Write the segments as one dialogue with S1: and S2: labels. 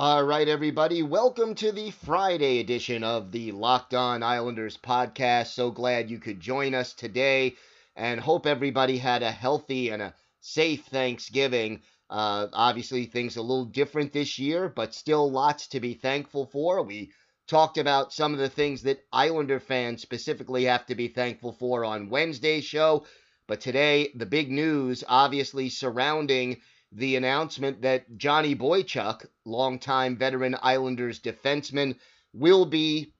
S1: All right, everybody, welcome to the Friday edition of the Locked On Islanders podcast. So glad you could join us today and hope everybody had a healthy and a safe Thanksgiving. Uh, obviously, things a little different this year, but still lots to be thankful for. We talked about some of the things that Islander fans specifically have to be thankful for on Wednesday's show. But today, the big news obviously surrounding the announcement that Johnny Boychuk, longtime veteran Islanders defenseman, will be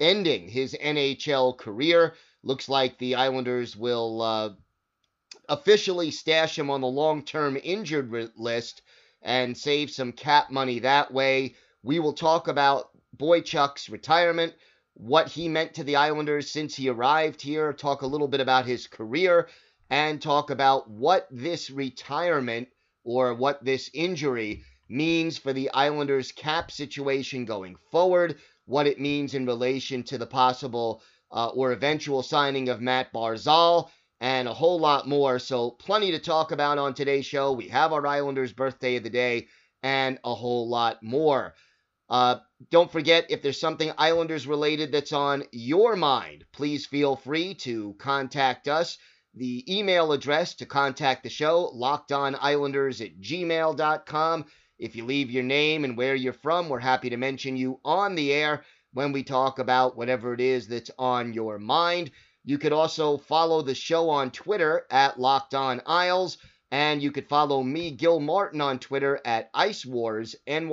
S1: ending his NHL career. Looks like the Islanders will uh, officially stash him on the long term injured list and save some cap money that way. We will talk about Boychuk's retirement, what he meant to the Islanders since he arrived here, talk a little bit about his career, and talk about what this retirement or what this injury means for the Islanders' cap situation going forward, what it means in relation to the possible uh, or eventual signing of Matt Barzal, and a whole lot more. So, plenty to talk about on today's show. We have our Islanders' birthday of the day and a whole lot more. Uh, don't forget, if there's something Islanders related that's on your mind, please feel free to contact us. The email address to contact the show, lockedonislanders at gmail.com. If you leave your name and where you're from, we're happy to mention you on the air when we talk about whatever it is that's on your mind. You could also follow the show on Twitter at Locked On Isles, and you could follow me, Gil Martin, on Twitter at Ice Wars NYRVSNYI.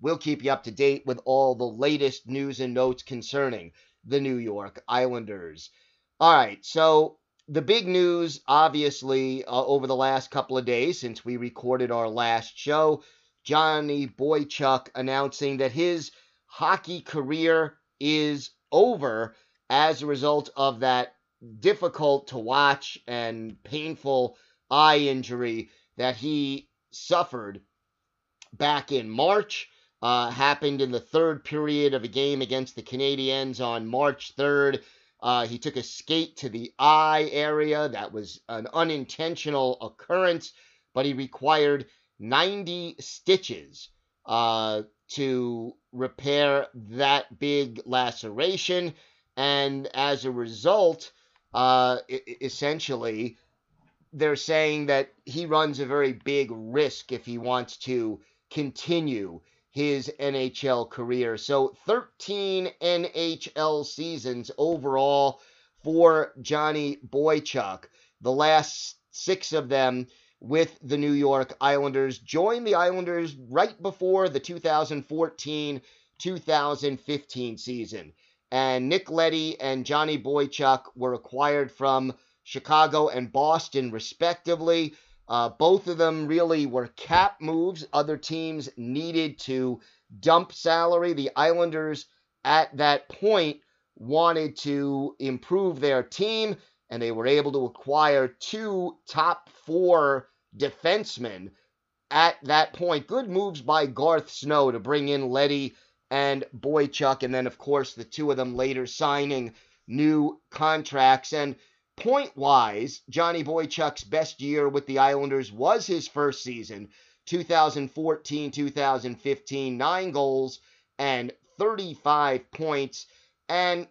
S1: We'll keep you up to date with all the latest news and notes concerning the New York Islanders. All right, so the big news, obviously, uh, over the last couple of days since we recorded our last show, Johnny Boychuk announcing that his hockey career is over as a result of that difficult to watch and painful eye injury that he suffered back in March. Uh, happened in the third period of a game against the Canadiens on March 3rd. Uh, he took a skate to the eye area. That was an unintentional occurrence, but he required 90 stitches uh, to repair that big laceration. And as a result, uh, essentially, they're saying that he runs a very big risk if he wants to continue his NHL career. So 13 NHL seasons overall for Johnny Boychuk. The last six of them with the New York Islanders. Joined the Islanders right before the 2014 2015 season. And Nick Leddy and Johnny Boychuk were acquired from Chicago and Boston, respectively. Uh, both of them really were cap moves. Other teams needed to dump salary. The Islanders at that point wanted to improve their team, and they were able to acquire two top four defensemen at that point. Good moves by Garth Snow to bring in Leddy and Boychuk, and then, of course, the two of them later signing new contracts. And Point wise, Johnny Boychuk's best year with the Islanders was his first season, 2014 2015, nine goals and 35 points. And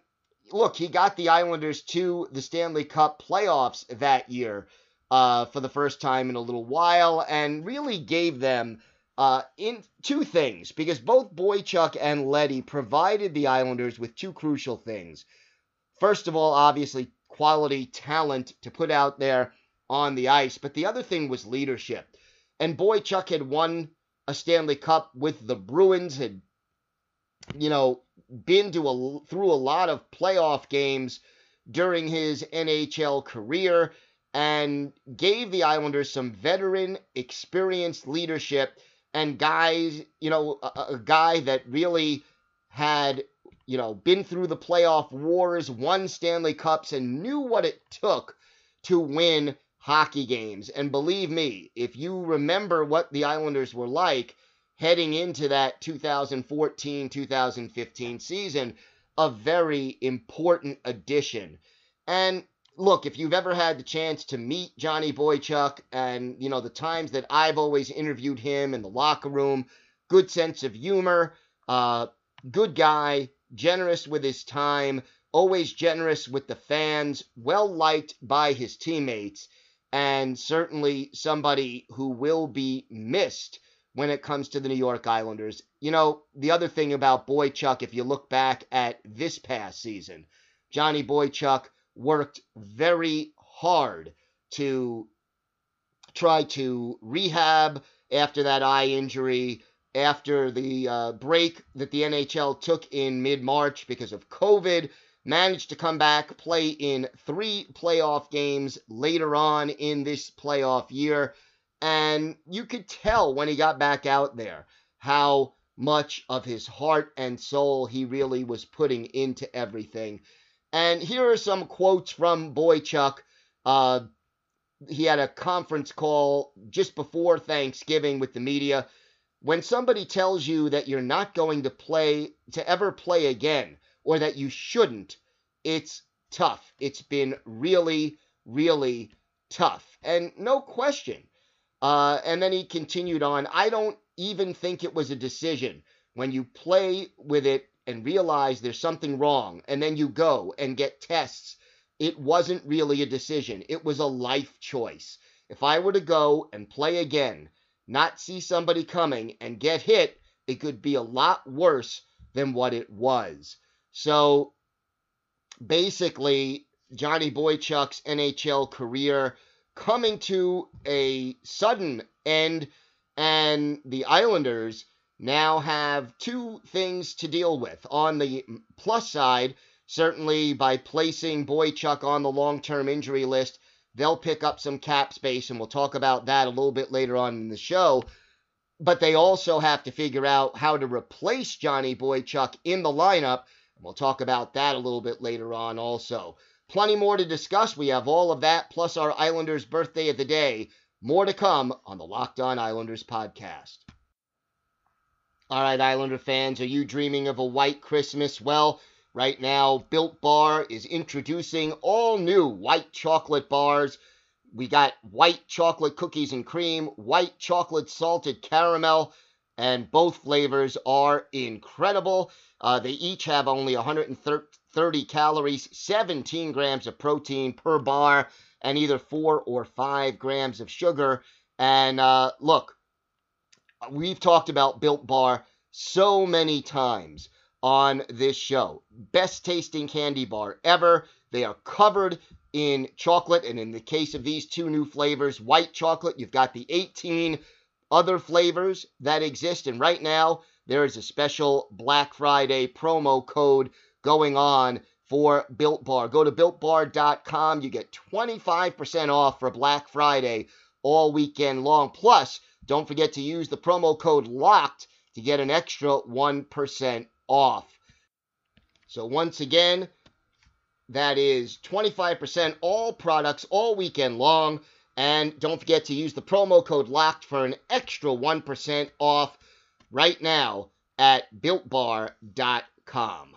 S1: look, he got the Islanders to the Stanley Cup playoffs that year. uh, for the first time in a little while and really gave them uh, in two things because both Boychuk and Leddy provided the Islanders with two crucial things. First of all, obviously, quality talent to put out there on the ice, but the other thing was leadership. And Boychuk had won a Stanley Cup with the Bruins, had you know been to a through a lot of playoff games during his NHL career and gave the Islanders some veteran, experienced leadership and guys, you know, a, a, guy that really had, you know, been through the playoff wars, won Stanley Cups, and knew what it took to win hockey games. And believe me, if you remember what the Islanders were like heading into that 2014 2015 season, a very important addition. And look, if you've ever had the chance to meet Johnny Boychuk and, you know, the times that I've always interviewed him in the locker room, good sense of humor, uh, good guy, generous with his time, always generous with the fans, well liked by his teammates, and certainly somebody who will be missed when it comes to the New York Islanders. You know, the other thing about Boychuk, if you look back at this past season, Johnny Boychuk worked very hard to try to rehab after that eye injury, after the uh, break that the NHL took in mid March because of COVID. Managed to come back, play in three playoff games later on in this playoff year. And you could tell when he got back out there how much of his heart and soul he really was putting into everything. And here are some quotes from Boychuk. Uh, he had a conference call just before Thanksgiving with the media. When somebody tells you that you're not going to play, to ever play again, or that you shouldn't, it's tough. It's been really, really tough. And no question. Uh, and then he continued on I don't even think it was a decision. When you play with it and realize there's something wrong, and then you go and get tests, it wasn't really a decision. It was a life choice. If I were to go and play again, not see somebody coming and get hit, it could be a lot worse than what it was. So basically, Johnny Boychuk's NHL career coming to a sudden end, and the Islanders now have two things to deal with. On the plus side, certainly by placing Boychuk on the long term injury list, they'll pick up some cap space, and we'll talk about that a little bit later on in the show. But they also have to figure out how to replace Johnny Boychuk in the lineup. And we'll talk about that a little bit later on also. Plenty more to discuss. We have all of that, plus our Islanders' birthday of the day. More to come on the Locked On Islanders podcast. All right, Islander fans, are you dreaming of a white Christmas? Well, right now, Built Bar is introducing all new white chocolate bars. We got white chocolate cookies and cream, white chocolate salted caramel, and both flavors are incredible. Uh, they each have only 130 calories, 17 grams of protein per bar, and either 4 or 5 grams of sugar. And uh, look, we've talked about Built Bar so many times on this show. Best tasting candy bar ever. They are covered in chocolate, and in the case of these two new flavors, white chocolate, you've got the 18 other flavors that exist. And right now, there is a special Black Friday promo code going on for Built Bar. Go to builtbar.com. You get 25% off for Black Friday all weekend long. Plus, don't forget to use the promo code LOCKED to get an extra 1% off. So, once again, that is 25% all products all weekend long. And don't forget to use the promo code LOCKED for an extra 1% off right now at builtbar.com.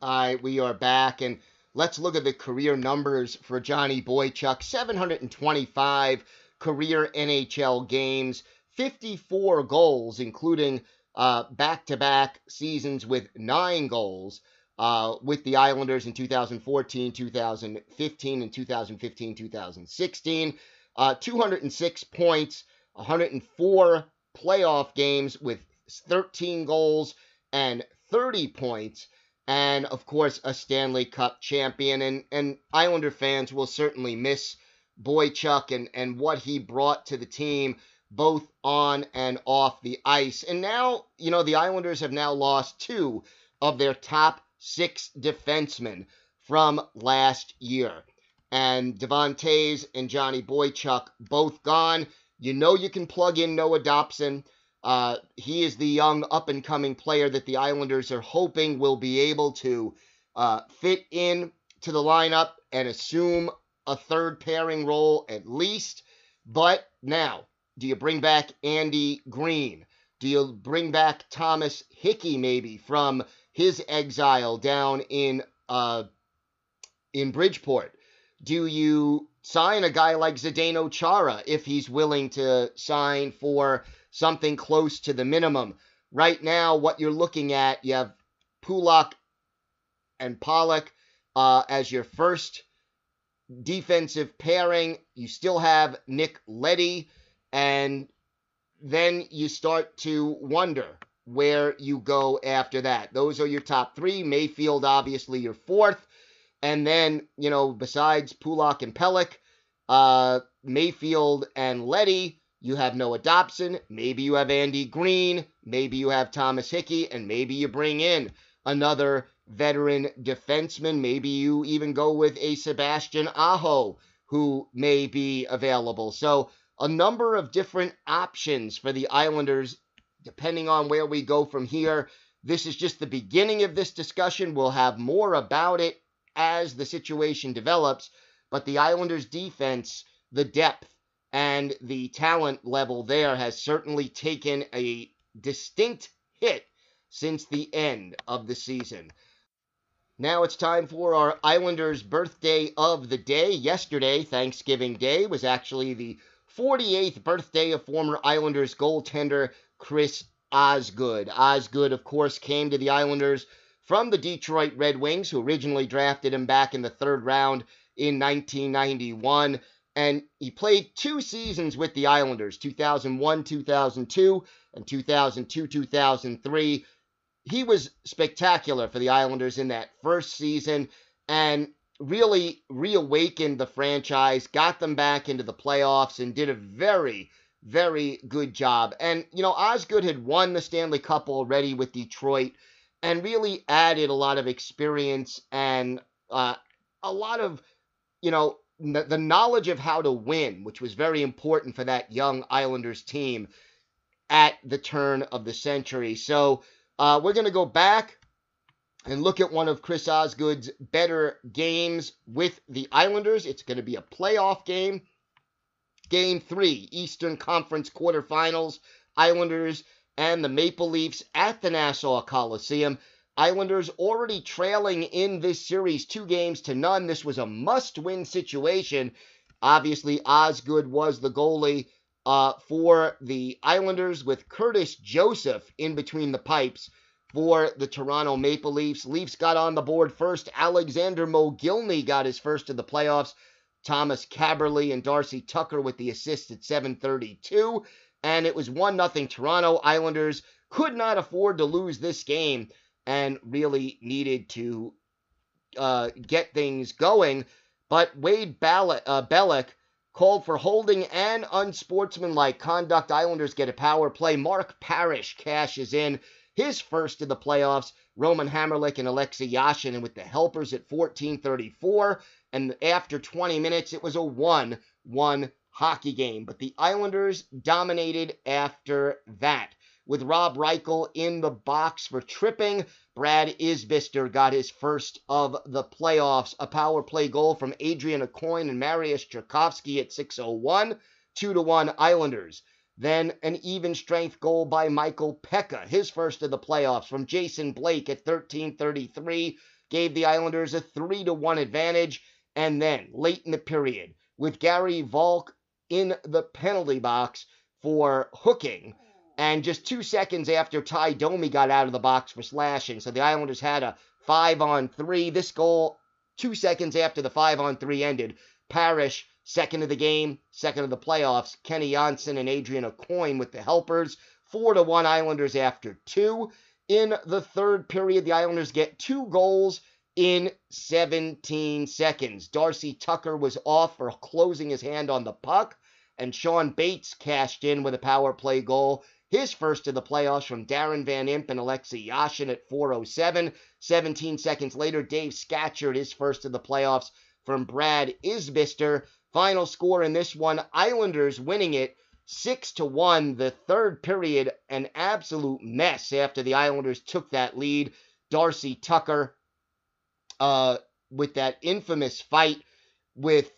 S1: All right, we are back, and let's look at the career numbers for Johnny Boychuk 725 career NHL games, 54 goals, including back to back seasons with nine goals. uh, with the Islanders in 2014, 2015, and 2015, 2016. Uh, 206 points, 104 playoff games with 13 goals and 30 points, and of course, a Stanley Cup champion. And, and Islander fans will certainly miss Boychuk and, and what he brought to the team, both on and off the ice. And now, you know, the Islanders have now lost two of their top six defensemen from last year. And Devon Toews and Johnny Boychuk both gone. You know you can plug in Noah Dobson. Uh, he is the young up and coming player that the Islanders are hoping will be able to uh, fit in to the lineup and assume a third pairing role at least. But now, do you bring back Andy Greene? Do you bring back Thomas Hickey maybe from his exile down in uh, in Bridgeport? Do you sign a guy like Zdeno Chara if he's willing to sign for something close to the minimum? Right now, what you're looking at, you have Pulock and Pelech uh, as your first defensive pairing. You still have Nick Leddy, and then you start to wonder where you go after that. Those are your top three. Mayfield, obviously, your fourth. And then, you know, besides Pulock and Pelech, uh, Mayfield and Leddy, you have Noah Dobson. Maybe you have Andy Greene. Maybe you have Thomas Hickey. And maybe you bring in another veteran defenseman. Maybe you even go with a Sebastian Aho who may be available. So, a number of different options for the Islanders, depending on where we go from here. This is just the beginning of this discussion. We'll have more about it as the situation develops. But the Islanders' defense, the depth, and the talent level there has certainly taken a distinct hit since the end of the season. Now it's time for our Islanders birthday of the day. Yesterday, Thanksgiving Day, was actually the 48th birthday of former Islanders goaltender Chris Osgood. Osgood, of course, came to the Islanders from the Detroit Red Wings, who originally drafted him back in the third round in 1991. And he played two seasons with the Islanders 2001 2002 and 2002 2003. He was spectacular for the Islanders in that first season and really reawakened the franchise, got them back into the playoffs, and did a very, very good job. And, you know, Osgood had won the Stanley Cup already with Detroit and really added a lot of experience and uh, a lot of, you know, the, knowledge of how to win, which was very important for that young Islanders team at the turn of the century. So uh, we're going to go back and look at one of Chris Osgood's better games with the Islanders. It's going to be a playoff game. Game three, Eastern Conference quarterfinals. Islanders and the Maple Leafs at the Nassau Coliseum. Islanders already trailing in this series two games to none. This was a must win situation. Obviously, Osgood was the goalie uh, for the Islanders with Curtis Joseph in between the pipes for the Toronto Maple Leafs. Leafs got on the board first. Alexander Mogilny got his first of the playoffs. Tomas Kaberle and Darcy Tucker with the assist at 732 and it was 1 0 Toronto. Islanders could not afford to lose this game and really needed to uh, get things going. But Wade Ball- uh, Belak called for holding and unsportsmanlike conduct. Islanders get a power play. Mark Parrish cashes in his first in the playoffs. Roman Hamrlik and Alexei Yashin and with the helpers at 14:34, and after 20 minutes, it was a 1-1 hockey game. But the Islanders dominated after that. With Rob Reichel in the box for tripping, Brad Isbister got his first of the playoffs. A power play goal from Adrian Aucoin and Mariusz Czerkawski at 6:01, 2 to 1 Islanders. Then an even strength goal by Michael Peca, his first of the playoffs from Jason Blake at 13:33, gave the Islanders a 3 to 1 advantage. And then late in the period, with Gary Valk in the penalty box for hooking. And just two seconds after Ty Domi got out of the box for slashing. So the Islanders had a five on three. This goal, two seconds after the five on three ended. Parrish, second of the game, second of the playoffs. Kenny Jonsson and Adrian Aucoin with the helpers. Four to one Islanders after two. In the third period, the Islanders get two goals in 17 seconds. Darcy Tucker was off for closing his hand on the puck, and Shawn Bates cashed in with a power play goal. His first of the playoffs from Darren Van Impe and Alexei Yashin at 4.07. 17 seconds later, Dave Scatchard, his first of the playoffs from Brad Isbister. Final score in this one, Islanders winning it 6 to 1. The third period, an absolute mess after the Islanders took that lead. Darcy Tucker uh, with that infamous fight with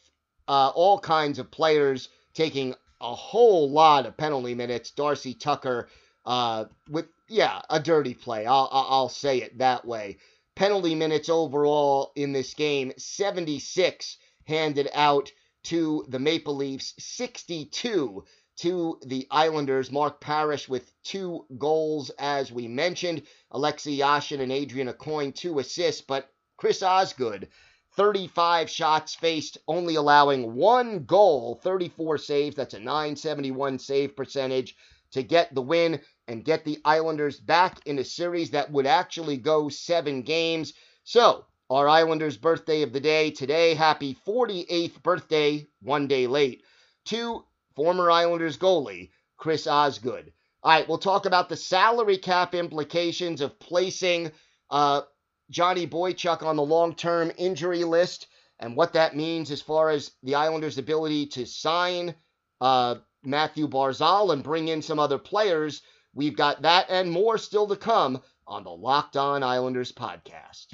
S1: uh, all kinds of players taking a whole lot of penalty minutes. Darcy Tucker uh, with yeah a dirty play. I'll I'll say it that way. Penalty minutes overall in this game 76 handed out to the Maple Leafs, 62 to the Islanders. Mark Parrish with two goals, as we mentioned. Alexei Yashin and Adrian Aucoin, two assists, but Chris Osgood, 35 shots faced, only allowing one goal, 34 saves. That's a 971 save percentage to get the win and get the Islanders back in a series that would actually go seven games. So, our Islanders' birthday of the day today. Happy 48th birthday, one day late, to former Islanders goalie Chris Osgood. All right, we'll talk about the salary cap implications of placing uh, Johnny Boychuk on the long term injury list and what that means as far as the Islanders' ability to sign uh, Matthew Barzal and bring in some other players. We've got that and more still to come on the Locked On Islanders podcast.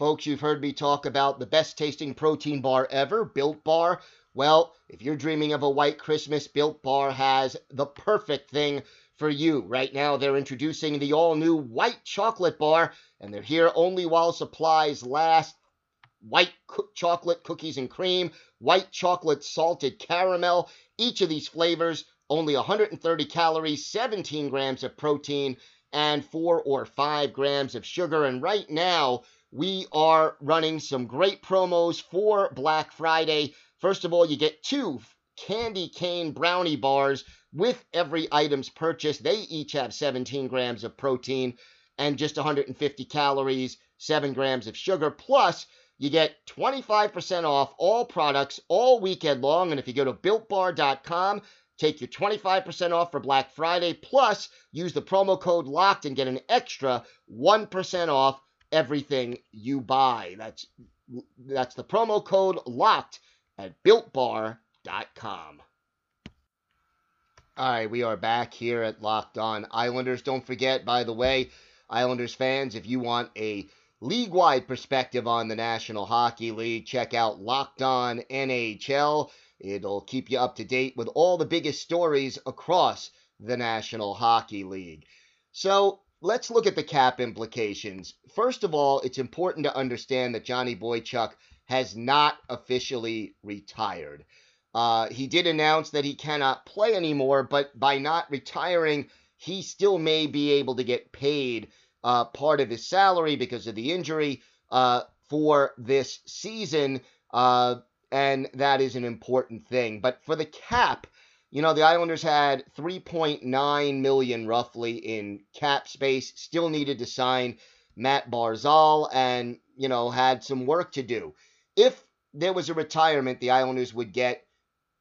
S1: Folks, you've heard me talk about the best tasting protein bar ever, Built Bar. Well, if you're dreaming of a white Christmas, Built Bar has the perfect thing for you. Right now, they're introducing the all new white chocolate bar, and they're here only while supplies last. White co- chocolate cookies and cream, white chocolate salted caramel. Each of these flavors, only 130 calories, 17 grams of protein, and 4 or 5 grams of sugar. And right now, we are running some great promos for Black Friday. First of all, you get two candy cane brownie bars with every item's purchased. They each have 17 grams of protein and just 150 calories, 7 grams of sugar. Plus, you get 25% off all products all weekend long. And if you go to builtbar.com, take your 25% off for Black Friday. Plus, use the promo code LOCKED and get an extra 1% off everything you buy. That's that's the promo code LOCKED at builtbar.com. All right, we are back here at Locked On Islanders. Don't forget, by the way, Islanders fans, if you want a league wide perspective on the National Hockey League, check out Locked On NHL. It'll keep you up to date with all the biggest stories across the National Hockey League. So let's look at the cap implications. First of all, it's important to understand that Johnny Boychuk has not officially retired. Uh, he did announce that he cannot play anymore, but by not retiring, he still may be able to get paid uh, part of his salary because of the injury uh, for this season, uh, and that is an important thing. But for the cap, you know, the Islanders had 3.9 million roughly in cap space, still needed to sign Matt Barzal, and you know had some work to do. If there was a retirement, the Islanders would get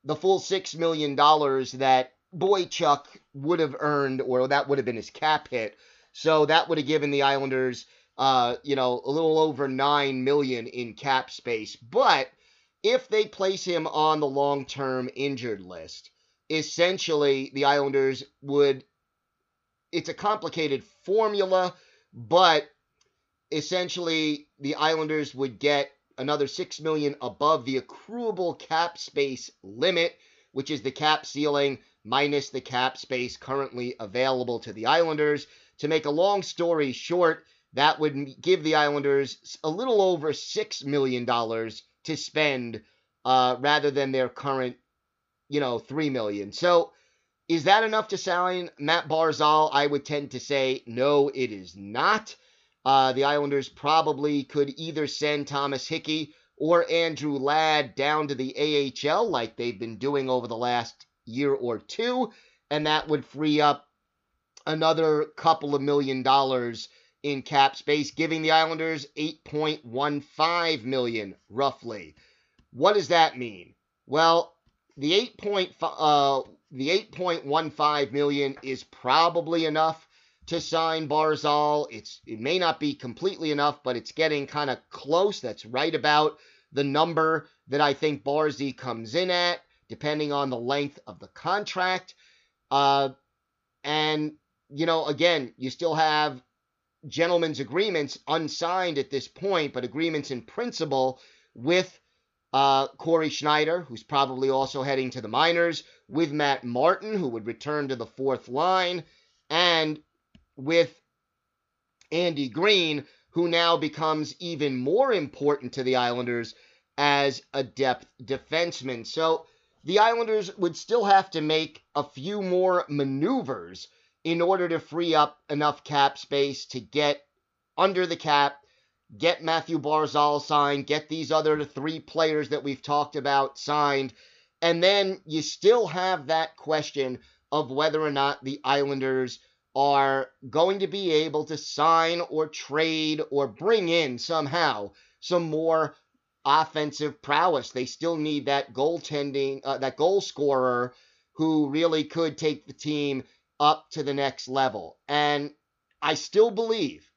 S1: the full six million dollars that Boychuk would have earned, or that would have been his cap hit. So that would have given the Islanders, uh, you know, a little over 9 million in cap space. But if they place him on the long-term injured list, essentially the Islanders would. It's a complicated formula, but essentially the Islanders would get another 6 million above the accruable cap space limit, which is the cap ceiling minus the cap space currently available to the Islanders. To make a long story short, that would give the Islanders a little over $6 million to spend uh, rather than their current, you know, 3 million. So is that enough to sign Matt Barzal? I would tend to say no, it is not. Uh, the Islanders probably could either send Thomas Hickey or Andrew Ladd down to the AHL like they've been doing over the last year or two, and that would free up another couple of million dollars in cap space, giving the Islanders 8.15 million roughly. What does that mean? Well, the 8. Uh, the 8.15 million is probably enough to sign Barzal. It's it may not be completely enough, but it's getting kind of close. That's right about the number that I think Barzy comes in at, depending on the length of the contract. Uh, and you know, again, you still have gentlemen's agreements unsigned at this point, but agreements in principle with uh, Cory Schneider, who's probably also heading to the minors, with Matt Martin, who would return to the fourth line, and with Andy Greene, who now becomes even more important to the Islanders as a depth defenseman. So the Islanders would still have to make a few more maneuvers in order to free up enough cap space to get under the cap, get Matthew Barzal signed, get these other three players that we've talked about signed, and then you still have that question of whether or not the Islanders are going to be able to sign or trade or bring in somehow some more offensive prowess. They still need that goaltending, uh, that goal scorer who really could take the team up to the next level. And I still believe,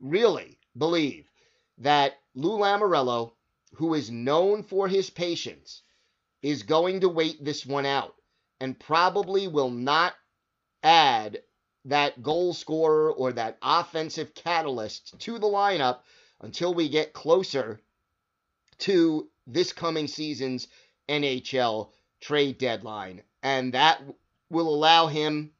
S1: really believe, that Lou Lamoriello, who is known for his patience, is going to wait this one out and probably will not add that goal scorer or that offensive catalyst to the lineup until we get closer to this coming season's NHL trade deadline. And that will allow him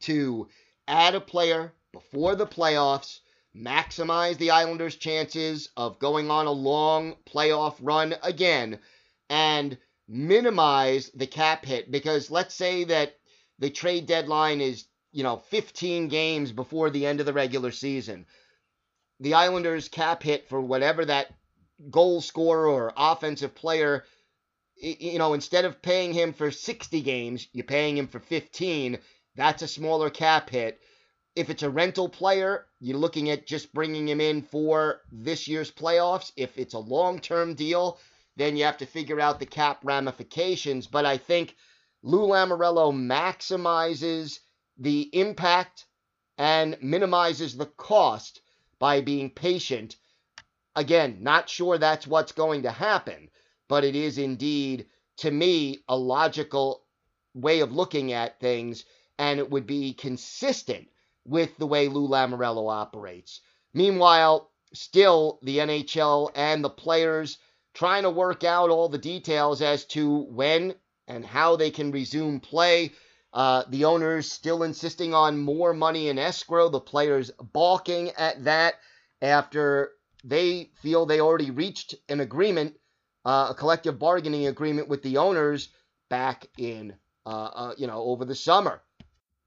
S1: to add a player before the playoffs, maximize the Islanders' chances of going on a long playoff run again, and minimize the cap hit. Because let's say that the trade deadline is, you know, 15 games before the end of the regular season. The Islanders' cap hit for whatever that goal scorer or offensive player you know, instead of paying him for 60 games, you're paying him for 15. That's a smaller cap hit. If it's a rental player, you're looking at just bringing him in for this year's playoffs. If it's a long term deal, then you have to figure out the cap ramifications. But I think Lou Lamoriello maximizes the impact and minimizes the cost by being patient. Again, not sure that's what's going to happen but it is indeed, to me, a logical way of looking at things, and it would be consistent with the way Lou Lamoriello operates. Meanwhile, still the NHL and the players trying to work out all the details as to when and how they can resume play. Uh, the owners still insisting on more money in escrow, the players balking at that after they feel they already reached an agreement uh, a collective bargaining agreement with the owners back in, uh, uh, you know, over the summer.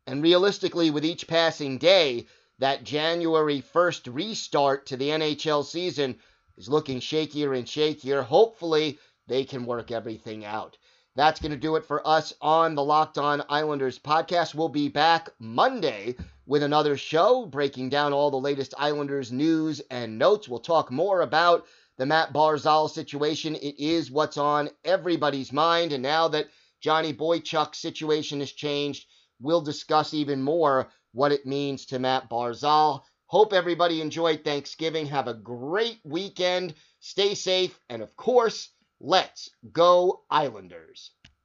S1: And realistically, with each passing day, that January 1st restart to the NHL season is looking shakier and shakier. Hopefully, they can work everything out. That's going to do it for us on the Locked On Islanders podcast. We'll be back Monday with another show breaking down all the latest Islanders news and notes. We'll talk more about the Matt Barzal situation. It is what's on everybody's mind. And now that Johnny Boychuk's situation has changed, we'll discuss even more what it means to Matt Barzal. Hope everybody enjoyed Thanksgiving. Have a great weekend. Stay safe. And of course, let's go Islanders.